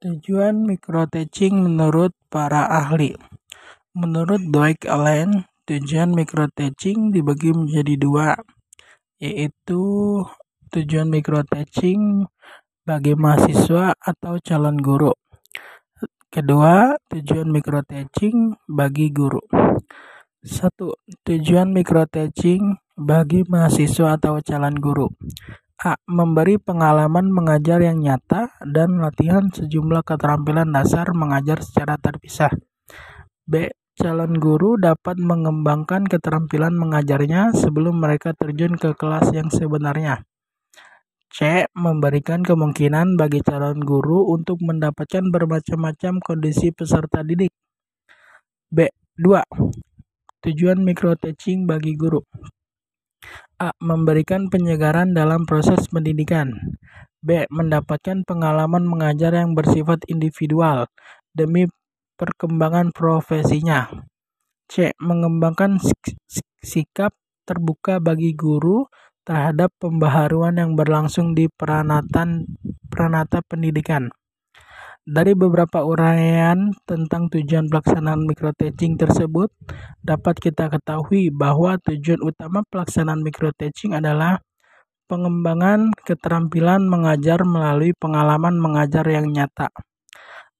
Tujuan micro-teaching menurut para ahli. Menurut Dwight Allen, tujuan micro-teaching dibagi menjadi dua, yaitu tujuan micro-teaching bagi mahasiswa atau calon guru. Kedua, tujuan micro-teaching bagi guru. Satu, tujuan micro-teaching bagi mahasiswa atau calon guru. A. Memberi pengalaman mengajar yang nyata dan latihan sejumlah keterampilan dasar mengajar secara terpisah. B. Calon guru dapat mengembangkan keterampilan mengajarnya sebelum mereka terjun ke kelas yang sebenarnya. C. Memberikan kemungkinan bagi calon guru untuk mendapatkan bermacam-macam kondisi peserta didik. B. 2. Tujuan micro teaching bagi guru. A. Memberikan penyegaran dalam proses pendidikan. B. Mendapatkan pengalaman mengajar yang bersifat individual demi perkembangan profesinya. C. Mengembangkan sikap terbuka bagi guru terhadap pembaharuan yang berlangsung di peranatan peranata pendidikan. Dari beberapa uraian tentang tujuan pelaksanaan micro teaching tersebut, dapat kita ketahui bahwa tujuan utama pelaksanaan micro teaching adalah pengembangan keterampilan mengajar melalui pengalaman mengajar yang nyata.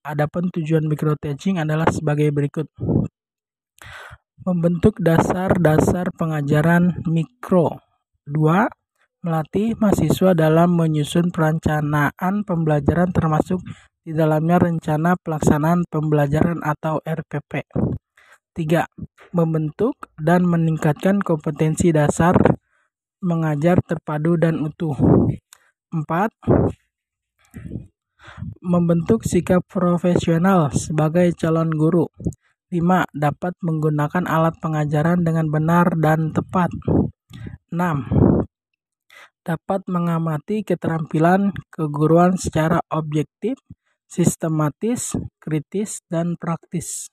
Adapun tujuan micro teaching adalah sebagai berikut. Membentuk dasar-dasar pengajaran mikro. 2. Melatih mahasiswa dalam menyusun perencanaan pembelajaran termasuk di dalamnya rencana pelaksanaan pembelajaran atau RPP. 3. Membentuk dan meningkatkan kompetensi dasar mengajar terpadu dan utuh. 4. Membentuk sikap profesional sebagai calon guru. 5. Dapat menggunakan alat pengajaran dengan benar dan tepat. 6 dapat mengamati keterampilan keguruan secara objektif sistematis, kritis, dan praktis.